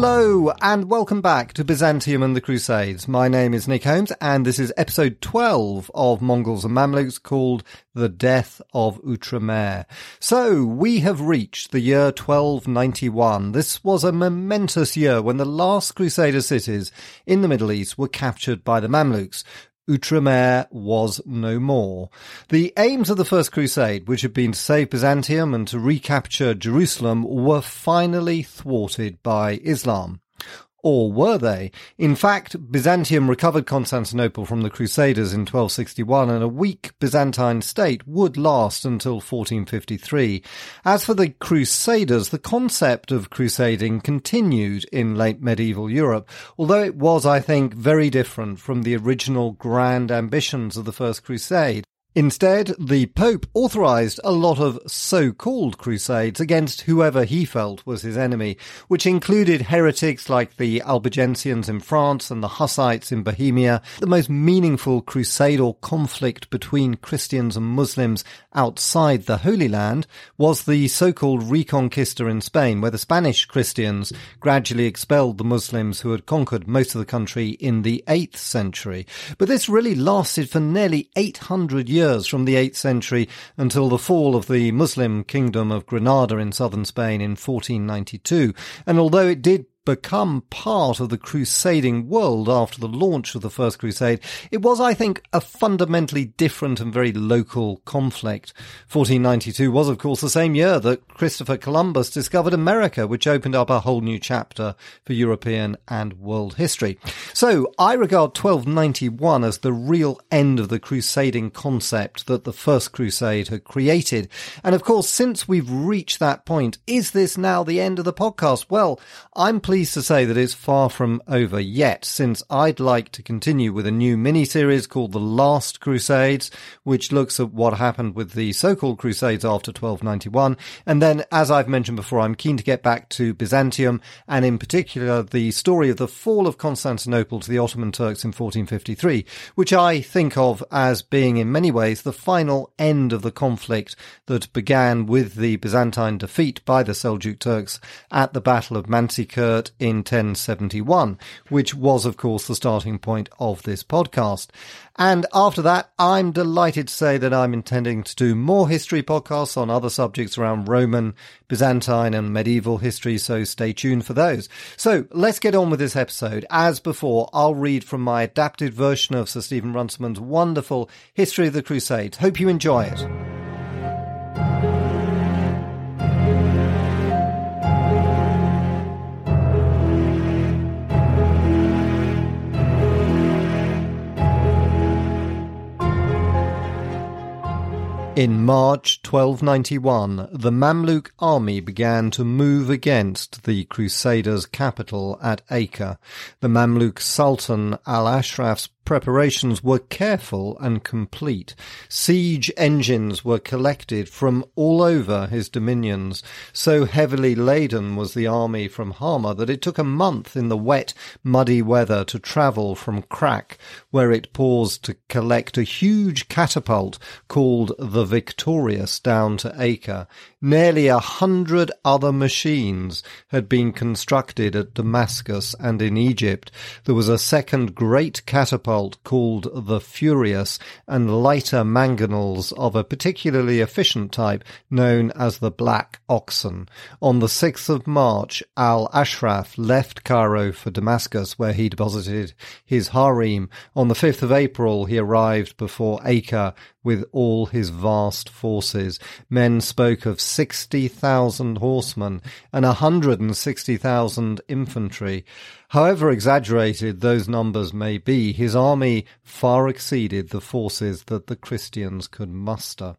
Hello, and welcome back to Byzantium and the Crusades. My name is Nick Holmes, and this is episode 12 of Mongols and Mamluks called The Death of Outremer. So, we have reached the year 1291. This was a momentous year when the last Crusader cities in the Middle East were captured by the Mamluks, Outremer was no more. The aims of the First Crusade, which had been to save Byzantium and to recapture Jerusalem, were finally thwarted by Islam. Or were they? In fact, Byzantium recovered Constantinople from the Crusaders in 1261 and a weak Byzantine state would last until 1453. As for the Crusaders, the concept of crusading continued in late medieval Europe, although it was, I think, very different from the original grand ambitions of the First Crusade. Instead, the Pope authorized a lot of so-called crusades against whoever he felt was his enemy, which included heretics like the Albigensians in France and the Hussites in Bohemia. The most meaningful crusade or conflict between Christians and Muslims outside the Holy Land was the so-called Reconquista in Spain, where the Spanish Christians gradually expelled the Muslims who had conquered most of the country in the 8th century. But this really lasted for nearly 800 years years from the 8th century until the fall of the Muslim kingdom of Granada in southern Spain in 1492. And although it did become part of the crusading world after the launch of the First Crusade, it was, I think, a fundamentally different and very local conflict. 1492 was, of course, the same year that Christopher Columbus discovered America, which opened up a whole new chapter for European and world history. So I regard 1291 as the real end of the crusading concept that the First Crusade had created. And of course, since we've reached that point, is this now the end of the podcast? Well, I'm pleased pleased to say that it's far from over yet, since I'd like to continue with a new mini-series called The Last Crusades, which looks at what happened with the so-called Crusades after 1291. And then, as I've mentioned before, I'm keen to get back to Byzantium, and in particular, the story of the fall of Constantinople to the Ottoman Turks in 1453, which I think of as being in many ways the final end of the conflict that began with the Byzantine defeat by the Seljuk Turks at the Battle of Manzikert in 1071, which was, of course, the starting point of this podcast. And after that, I'm delighted to say that I'm intending to do more history podcasts on other subjects around Roman, Byzantine, and medieval history, so stay tuned for those. So let's get on with this episode. As before, I'll read from my adapted version of Sir Stephen Runciman's wonderful History of the Crusades. Hope you enjoy it. In March 1291, the Mamluk army began to move against the Crusaders' capital at Acre. The Mamluk Sultan Al-Ashraf's preparations were careful and complete. Siege engines were collected from all over his dominions. So heavily laden was the army from Hama that it took a month in the wet, muddy weather to travel from Krak, where it paused to collect a huge catapult called the Victorious down to Acre. Nearly a hundred other machines had been constructed at Damascus and in Egypt. There was a second great catapult called the Furious and lighter mangonels of a particularly efficient type known as the Black Oxen. On the 6th of March, Al-Ashraf left Cairo for Damascus where he deposited his harem. On the 5th of April, he arrived before Acre with all his vast forces. Men spoke of 60,000 horsemen and 160,000 infantry. However exaggerated those numbers may be, his army far exceeded the forces that the Christians could muster.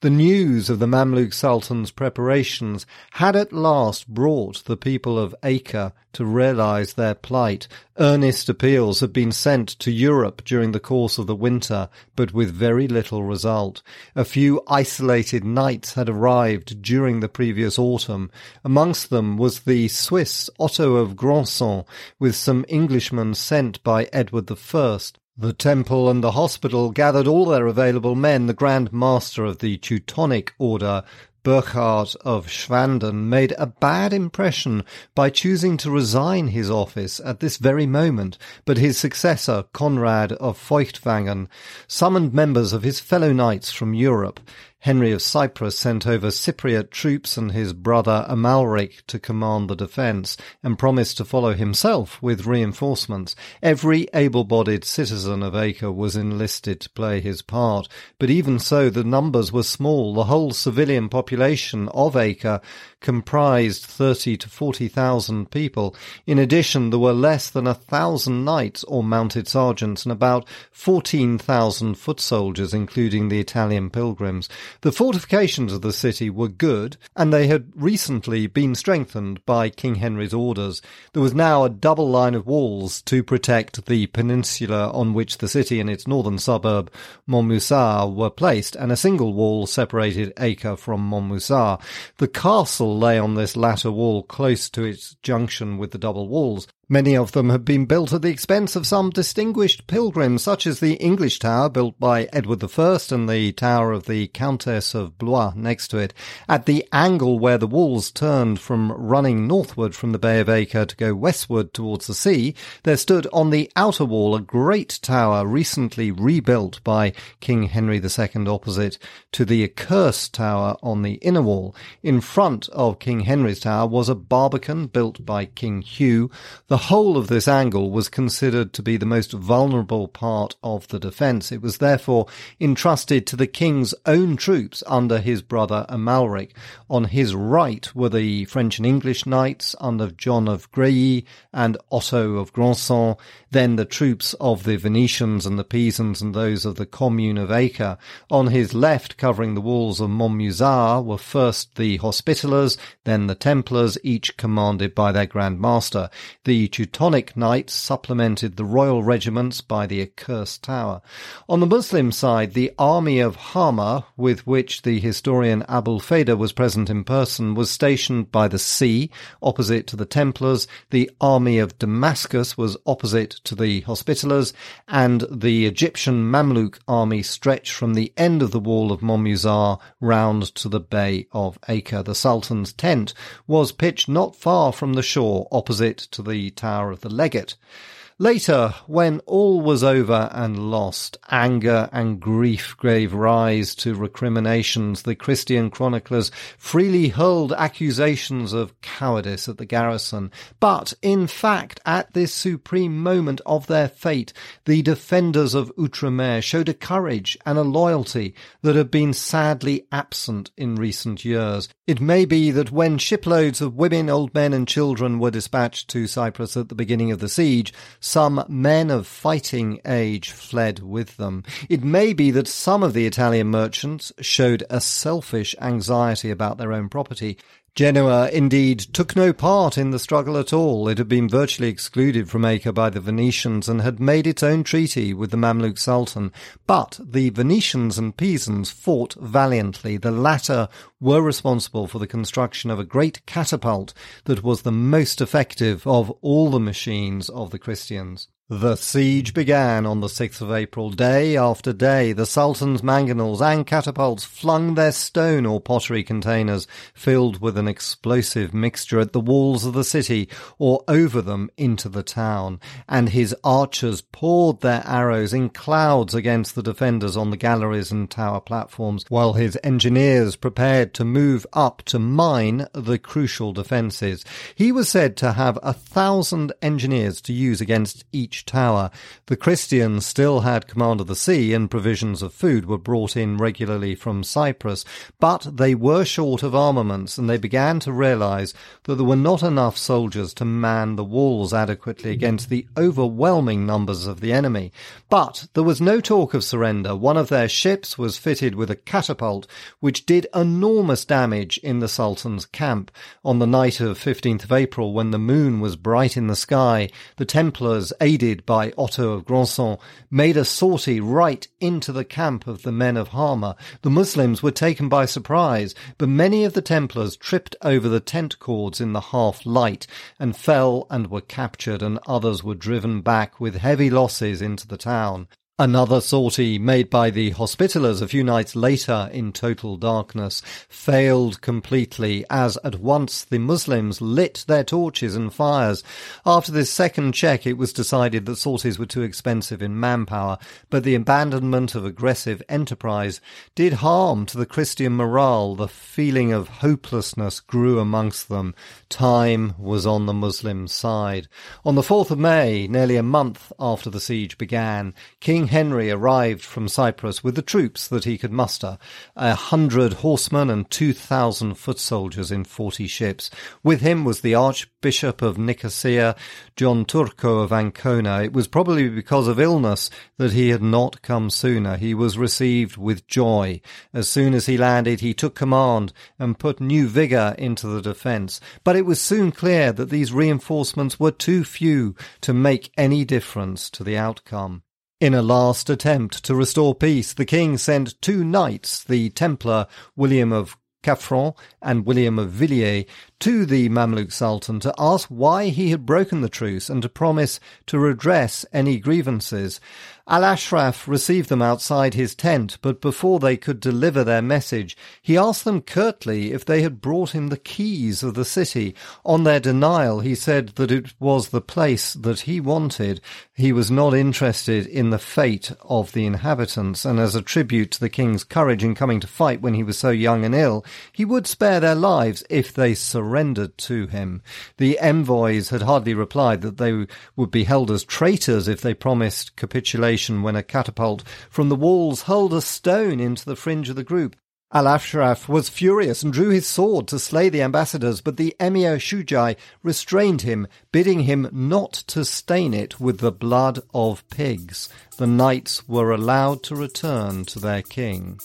The news of the Mamluk Sultan's preparations had at last brought the people of Acre to realize their plight. Earnest appeals had been sent to Europe during the course of the winter, but with very little result. A few isolated knights had arrived during the previous autumn. Amongst them was the Swiss Otto of Grandson, with some Englishmen sent by Edward I. The temple and the hospital gathered all their available men. The Grand Master of the Teutonic Order, Burkhard of Schwanden made a bad impression by choosing to resign his office at this very moment, but his successor, Conrad of Feuchtwangen, summoned members of his fellow knights from Europe Henry of Cyprus sent over Cypriot troops and his brother Amalric to command the defence, and promised to follow himself with reinforcements. Every able-bodied citizen of Acre was enlisted to play his part, but even so the numbers were small. The whole civilian population of Acre comprised thirty to forty thousand people. In addition, there were less than a thousand knights or mounted sergeants and about fourteen thousand foot soldiers, including the Italian pilgrims. The fortifications of the city were good, and they had recently been strengthened by King Henry's orders. There was now a double line of walls to protect the peninsula on which the city and its northern suburb, Montmusard, were placed, and a single wall separated Acre from Montmusard. The castle lay on this latter wall close to its junction with the double walls, Many of them have been built at the expense of some distinguished pilgrims, such as the English Tower built by Edward I and the Tower of the Countess of Blois next to it. At the angle where the walls turned from running northward from the Bay of Acre to go westward towards the sea, there stood on the outer wall a great tower recently rebuilt by King Henry II opposite to the accursed tower on the inner wall. In front of King Henry's tower was a barbican built by King Hugh. The whole of this angle was considered to be the most vulnerable part of the defence. It was therefore entrusted to the king's own troops under his brother Amalric. On his right were the French and English knights under John of Grailly and Otto of Grandson, then the troops of the Venetians and the Pisans and those of the commune of Acre. On his left, covering the walls of Montmusard, were first the Hospitallers, then the Templars, each commanded by their Grand Master. The Teutonic Knights supplemented the royal regiments by the accursed tower. On the Muslim side, the army of Hama, with which the historian Abul Feda was present in person, was stationed by the sea, opposite to the Templars. The army of Damascus was opposite to the Hospitallers, and the Egyptian Mamluk army stretched from the end of the wall of Montmusard round to the Bay of Acre. The Sultan's tent was pitched not far from the shore, opposite to the Tower of the Legate. Later, when all was over and lost, anger and grief gave rise to recriminations. The Christian chroniclers freely hurled accusations of cowardice at the garrison. But, in fact, at this supreme moment of their fate, the defenders of Outremer showed a courage and a loyalty that had been sadly absent in recent years. It may be that when shiploads of women, old men, and children were dispatched to Cyprus at the beginning of the siege, some men of fighting age fled with them. It may be that some of the Italian merchants showed a selfish anxiety about their own property, Genoa indeed took no part in the struggle at all. It had been virtually excluded from Acre by the Venetians and had made its own treaty with the Mamluk Sultan. But the Venetians and Pisans fought valiantly. The latter were responsible for the construction of a great catapult that was the most effective of all the machines of the Christians. The siege began on the 6th of April. Day after day, the Sultan's mangonels and catapults flung their stone or pottery containers filled with an explosive mixture at the walls of the city or over them into the town, and his archers poured their arrows in clouds against the defenders on the galleries and tower platforms, while his engineers prepared to move up to mine the crucial defences. He was said to have a thousand engineers to use against each tower. The Christians still had command of the sea and provisions of food were brought in regularly from Cyprus, but they were short of armaments and they began to realize that there were not enough soldiers to man the walls adequately against the overwhelming numbers of the enemy. But there was no talk of surrender. One of their ships was fitted with a catapult which did enormous damage in the Sultan's camp. On the night of 15th of April, when the moon was bright in the sky, the Templars aided by Otto of Grandson, made a sortie right into the camp of the men of Hama. The Muslims were taken by surprise, but many of the Templars tripped over the tent cords in the half light and fell and were captured, and others were driven back with heavy losses into the town. Another sortie made by the Hospitallers a few nights later in total darkness failed completely as at once the Muslims lit their torches and fires. After this second check it was decided that sorties were too expensive in manpower, but the abandonment of aggressive enterprise did harm to the Christian morale. The feeling of hopelessness grew amongst them. Time was on the Muslim side. On the 4th of May, nearly a month after the siege began, King Henry arrived from Cyprus with the troops that he could muster, a hundred horsemen and two thousand foot soldiers in forty ships. With him was the Archbishop of Nicosia, John Turco of Ancona. It was probably because of illness that he had not come sooner. He was received with joy. As soon as he landed, he took command and put new vigour into the defence. But it was soon clear that these reinforcements were too few to make any difference to the outcome. In a last attempt to restore peace, the king sent two knights, the Templar William of Caffran and William of Villiers, to the Mamluk Sultan to ask why he had broken the truce and to promise to redress any grievances. Al Ashraf received them outside his tent, but before they could deliver their message, he asked them curtly if they had brought him the keys of the city. On their denial, he said that it was the place that he wanted. He was not interested in the fate of the inhabitants, and as a tribute to the king's courage in coming to fight when he was so young and ill, he would spare their lives if they surrendered to him. The envoys had hardly replied that they would be held as traitors if they promised capitulation when a catapult from the walls hurled a stone into the fringe of the group. Al Ashraf was furious and drew his sword to slay the ambassadors, but the Emir Shujai restrained him, bidding him not to stain it with the blood of pigs. The knights were allowed to return to their king.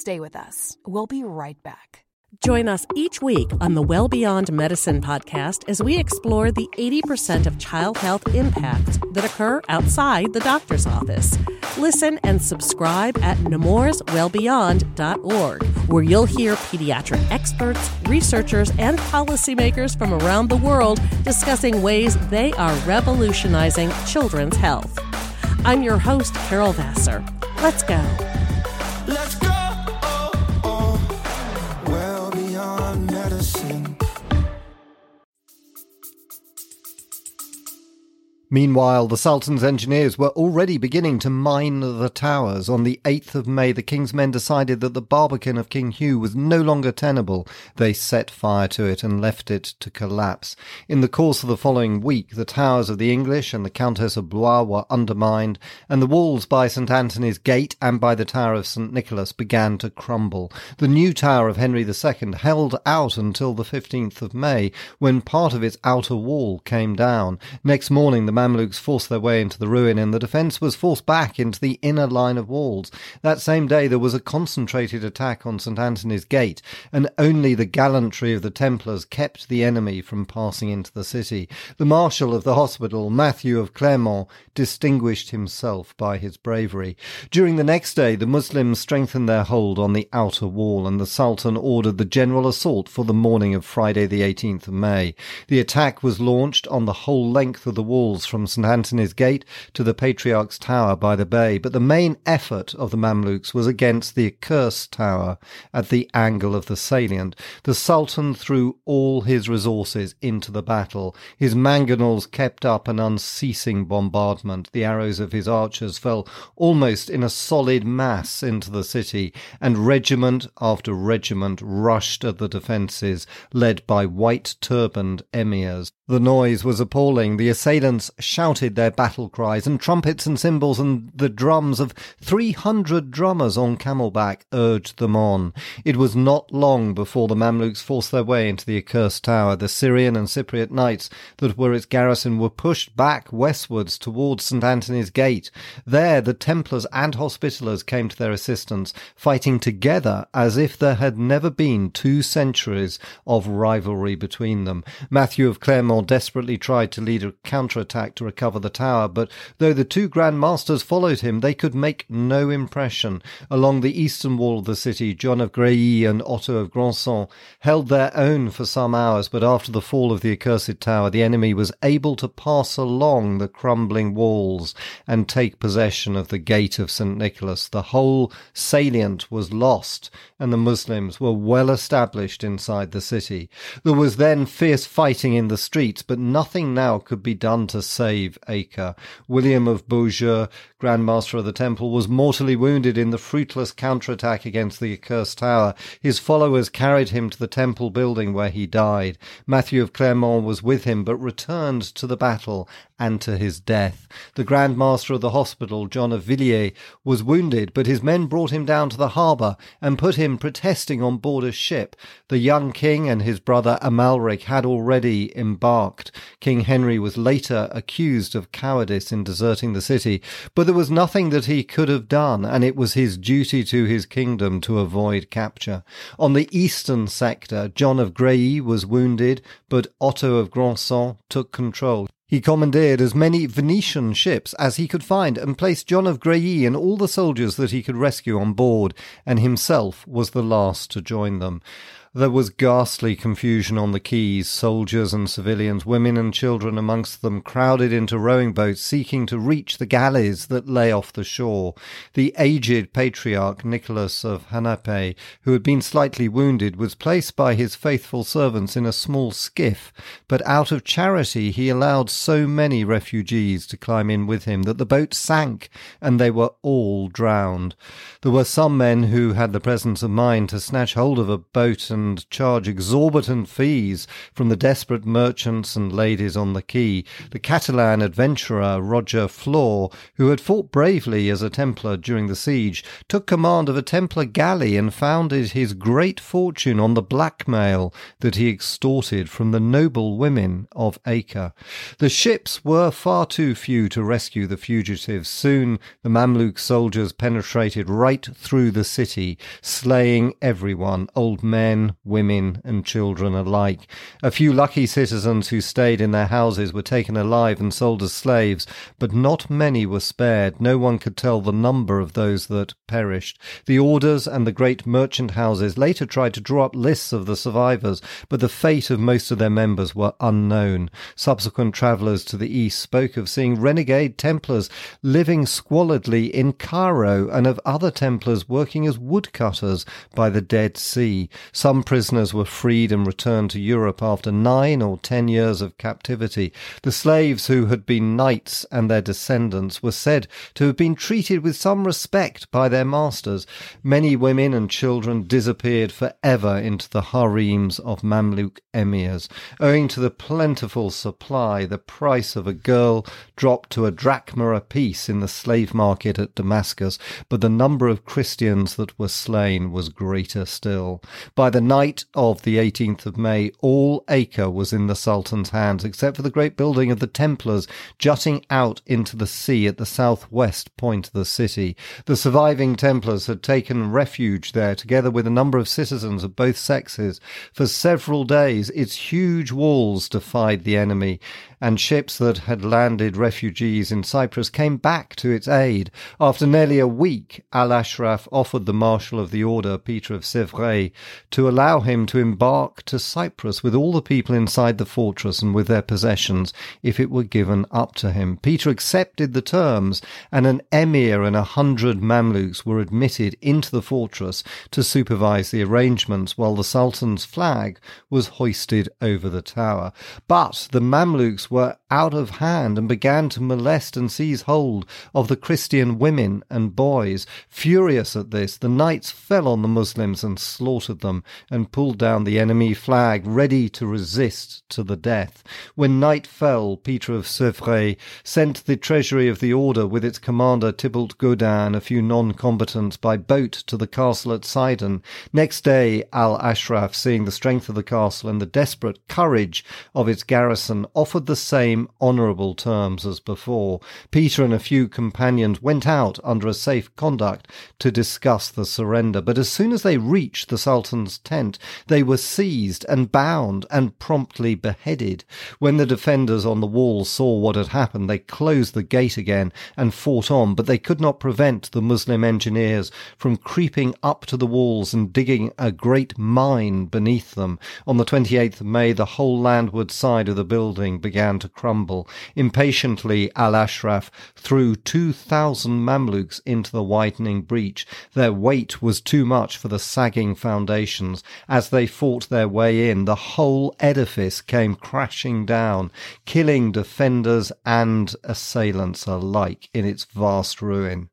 Stay with us. We'll be right back. Join us each week on the Well Beyond Medicine podcast as we explore the 80% of child health impacts that occur outside the doctor's office. Listen and subscribe at nemourswellbeyond.org, where you'll hear pediatric experts, researchers, and policymakers from around the world discussing ways they are revolutionizing children's health. I'm your host, Carol Vassar. Let's go. Meanwhile, the Sultan's engineers were already beginning to mine the towers. On the 8th of May, the king's men decided that the barbican of King Hugh was no longer tenable. They set fire to it and left it to collapse. In the course of the following week, the towers of the English and the Countess of Blois were undermined, and the walls by St. Anthony's Gate and by the Tower of St. Nicholas began to crumble. The new tower of Henry II held out until the 15th of May, when part of its outer wall came down. Next morning, the Mamluks forced their way into the ruin, and the defence was forced back into the inner line of walls. That same day there was a concentrated attack on St Anthony's Gate, and only the gallantry of the Templars kept the enemy from passing into the city. The Marshal of the hospital, Matthew of Clermont, distinguished himself by his bravery. During the next day, the Muslims strengthened their hold on the outer wall, and the Sultan ordered the general assault for the morning of Friday, the 18th of May. The attack was launched on the whole length of the walls from St Anthony's Gate to the Patriarch's Tower by the bay, but the main effort of the Mamluks was against the accursed tower at the angle of the salient. The Sultan threw all his resources into the battle. His mangonels kept up an unceasing bombardment. The arrows of his archers fell almost in a solid mass into the city, and regiment after regiment rushed at the defences, led by white turbaned emirs. The noise was appalling. The assailants shouted their battle cries, and trumpets and cymbals and the drums of three hundred drummers on camelback urged them on. It was not long before the Mamluks forced their way into the accursed tower. The Syrian and Cypriot knights that were its garrison were pushed back westwards towards St Anthony's Gate. There the Templars and Hospitallers came to their assistance, fighting together as if there had never been two centuries of rivalry between them. Matthew of Clermont Desperately tried to lead a counterattack to recover the tower, but though the two Grand Masters followed him, they could make no impression. Along the eastern wall of the city, John of Grailly and Otto of Grandson held their own for some hours, but after the fall of the accursed tower, the enemy was able to pass along the crumbling walls and take possession of the gate of St. Nicholas. The whole salient was lost, and the Muslims were well established inside the city. There was then fierce fighting in the streets, but nothing now could be done to save Acre. William of Beaujeu, Grand Master of the Temple, was mortally wounded in the fruitless counterattack against the accursed tower. His followers carried him to the temple building where he died. Matthew of Clermont was with him, but returned to the battle and to his death. The Grand Master of the hospital, John of Villiers, was wounded, but his men brought him down to the harbour and put him protesting on board a ship. The young king and his brother Amalric had already embarked. King Henry was later accused of cowardice in deserting the city, but there was nothing that he could have done, and it was his duty to his kingdom to avoid capture. On the eastern sector, John of Grailly was wounded, but Otto of Grandson took control. He commandeered as many Venetian ships as he could find and placed John of Grailly and all the soldiers that he could rescue on board, and himself was the last to join them. There was ghastly confusion on the quays, soldiers and civilians, women and children amongst them, crowded into rowing boats, seeking to reach the galleys that lay off the shore. The aged patriarch Nicholas of Hanape, who had been slightly wounded, was placed by his faithful servants in a small skiff, but out of charity he allowed so many refugees to climb in with him that the boat sank and they were all drowned. There were some men who had the presence of mind to snatch hold of a boat and and charge exorbitant fees from the desperate merchants and ladies on the quay. The Catalan adventurer Roger Flor, who had fought bravely as a Templar during the siege, took command of a Templar galley and founded his great fortune on the blackmail that he extorted from the noble women of Acre. The ships were far too few to rescue the fugitives. Soon the Mamluk soldiers penetrated right through the city, slaying everyone, old men, women, and children alike. A few lucky citizens who stayed in their houses were taken alive and sold as slaves, but not many were spared. No one could tell the number of those that perished. The orders and the great merchant houses later tried to draw up lists of the survivors, but the fate of most of their members were unknown. Subsequent travellers to the east spoke of seeing renegade Templars living squalidly in Cairo and of other Templars working as woodcutters by the Dead Sea. Some some prisoners were freed and returned to Europe after nine or ten years of captivity. The slaves who had been knights and their descendants were said to have been treated with some respect by their masters. Many women and children disappeared forever into the harems of Mamluk emirs. Owing to the plentiful supply, the price of a girl dropped to a drachma apiece in the slave market at Damascus, but the number of Christians that were slain was greater still. By the night of the 18th of May, all Acre was in the Sultan's hands, except for the great building of the Templars jutting out into the sea at the southwest point of the city. The surviving Templars had taken refuge there, together with a number of citizens of both sexes. For several days, its huge walls defied the enemy, and ships that had landed refugees in Cyprus came back to its aid. After nearly a week, Al Ashraf offered the Marshal of the Order, Peter of Sèvres, to allow him to embark to Cyprus with all the people inside the fortress and with their possessions if it were given up to him. Peter accepted the terms, and an emir and a hundred Mamluks were admitted into the fortress to supervise the arrangements while the Sultan's flag was hoisted over the tower. But the Mamluks were out of hand and began to molest and seize hold of the Christian women and boys. Furious at this, the knights fell on the Muslims and slaughtered them and pulled down the enemy flag, ready to resist to the death. When night fell, Peter of Sèvres sent the treasury of the order with its commander Tibald Gaudin a few non-combatants by boat to the castle at Sidon. Next day, Al-Ashraf, seeing the strength of the castle and the desperate courage of its garrison, offered the same same honourable terms as before. Peter and a few companions went out under a safe conduct to discuss the surrender, but as soon as they reached the Sultan's tent, they were seized and bound and promptly beheaded. When the defenders on the wall saw what had happened, they closed the gate again and fought on, but they could not prevent the Muslim engineers from creeping up to the walls and digging a great mine beneath them. On the 28th of May, the whole landward side of the building began to crumble. Impatiently, Al Ashraf threw 2,000 Mamluks into the widening breach. Their weight was too much for the sagging foundations. As they fought their way in, the whole edifice came crashing down, killing defenders and assailants alike in its vast ruin.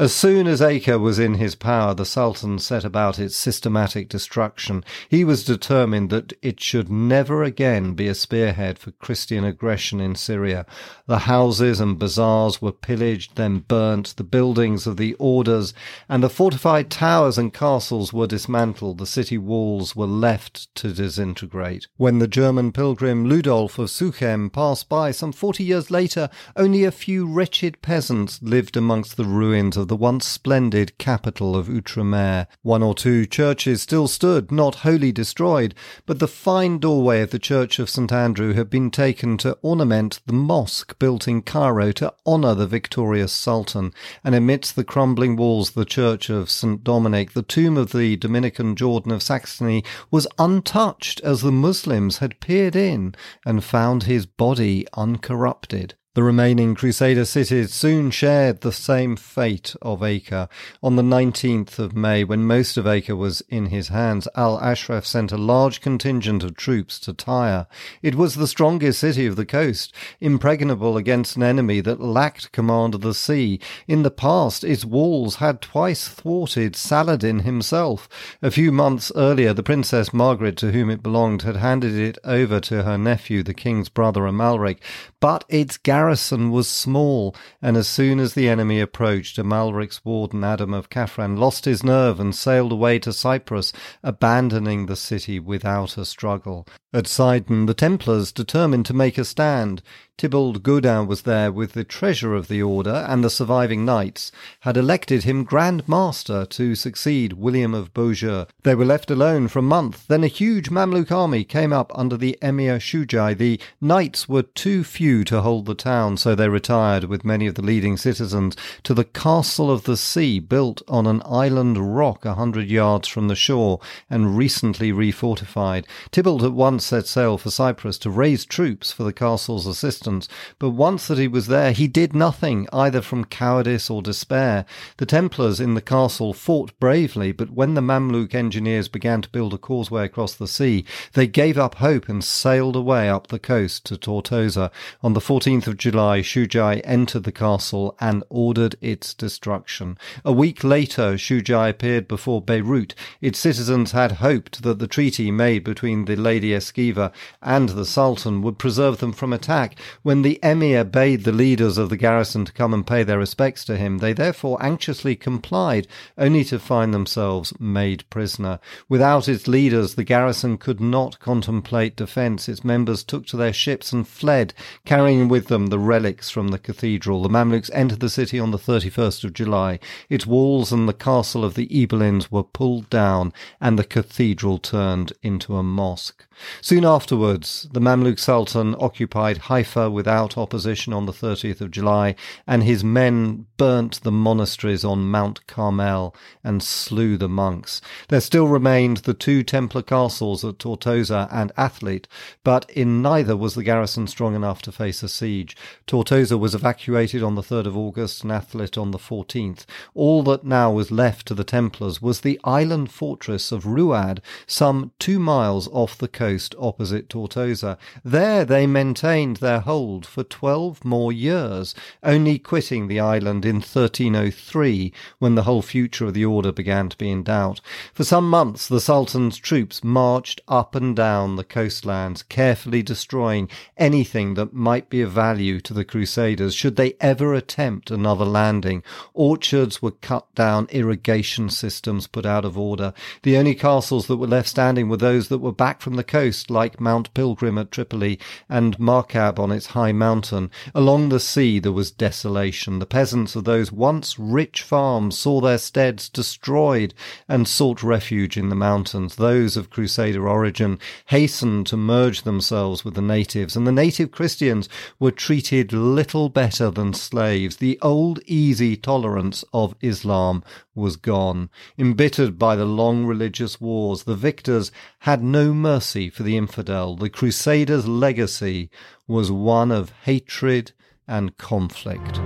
As soon as Acre was in his power, the Sultan set about its systematic destruction. He was determined that it should never again be a spearhead for Christian aggression in Syria. The houses and bazaars were pillaged, then burnt, the buildings of the orders and the fortified towers and castles were dismantled, the city walls were left to disintegrate. When the German pilgrim Ludolf of Suchem passed by some forty years later, only a few wretched peasants lived amongst the ruins of the once splendid capital of Outremer. One or two churches still stood, not wholly destroyed, but the fine doorway of the church of St Andrew had been taken to ornament the mosque built in Cairo to honour the victorious Sultan, and amidst the crumbling walls of the church of St Dominic, the tomb of the Dominican Jordan of Saxony was untouched as the Muslims had peered in and found his body uncorrupted. The remaining Crusader cities soon shared the same fate of Acre. On the 19th of May, when most of Acre was in his hands, Al Ashraf sent a large contingent of troops to Tyre. It was the strongest city of the coast, impregnable against an enemy that lacked command of the sea. In the past, its walls had twice thwarted Saladin himself. A few months earlier, the Princess Margaret, to whom it belonged, had handed it over to her nephew, the king's brother Amalric, but its garrison was small, and as soon as the enemy approached, Amalric's warden Adam of Caffran lost his nerve and sailed away to Cyprus, abandoning the city without a struggle. At Sidon, the Templars determined to make a stand. Tibald Gaudin was there with the treasure of the order, and the surviving knights had elected him Grand Master to succeed William of Beaujeu. They were left alone for a month. Then a huge Mamluk army came up under the Emir Shujai. The knights were too few to hold the town, so they retired with many of the leading citizens to the Castle of the Sea, built on an island rock a hundred yards from the shore and recently refortified. Tibald at once set sail for Cyprus to raise troops for the castle's assistance but once that he was there, he did nothing, either from cowardice or despair. The Templars in the castle fought bravely, but when the Mamluk engineers began to build a causeway across the sea, they gave up hope and sailed away up the coast to Tortosa. On the 14th of July, Shujai entered the castle and ordered its destruction. A week later, Shujai appeared before Beirut. Its citizens had hoped that the treaty made between the Lady Eschiva and the Sultan would preserve them from attack. When the emir bade the leaders of the garrison to come and pay their respects to him, they therefore anxiously complied, only to find themselves made prisoner. Without its leaders, the garrison could not contemplate defence. Its members took to their ships and fled, carrying with them the relics from the cathedral. The Mamluks entered the city on the 31st of July. Its walls and the castle of the Ibelins were pulled down, and the cathedral turned into a mosque. Soon afterwards, the Mamluk Sultan occupied Haifa without opposition on the 30th of July, and his men burnt the monasteries on Mount Carmel and slew the monks. There still remained the two Templar castles at Tortosa and Athlit, but in neither was the garrison strong enough to face a siege. Tortosa was evacuated on the 3rd of August and Athlit on the 14th. All that now was left to the Templars was the island fortress of Ruad, some two miles off the coast opposite Tortosa. There they maintained their hold for twelve more years, only quitting the island in 1303 when the whole future of the order began to be in doubt. For some months the Sultan's troops marched up and down the coastlands, carefully destroying anything that might be of value to the Crusaders should they ever attempt another landing. Orchards were cut down, irrigation systems put out of order. The only castles that were left standing were those that were back from the coast, like Mount Pilgrim at Tripoli and Markab on its high mountain. Along the sea there was desolation. The peasants of those once rich farms saw their steads destroyed and sought refuge in the mountains. Those of Crusader origin hastened to merge themselves with the natives, and the native Christians were treated little better than slaves. The old easy tolerance of Islam was gone. Embittered by the long religious wars, the victors had no mercy for the infidel. The Crusaders' legacy was one of hatred and conflict.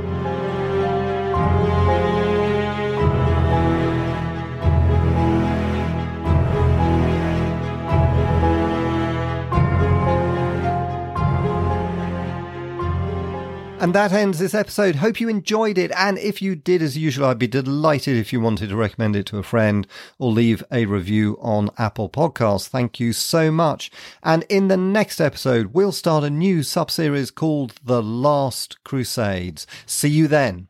And that ends this episode. Hope you enjoyed it. And if you did, as usual, I'd be delighted if you wanted to recommend it to a friend or leave a review on Apple Podcasts. Thank you so much. And in the next episode, we'll start a new sub series called The Last Crusades. See you then.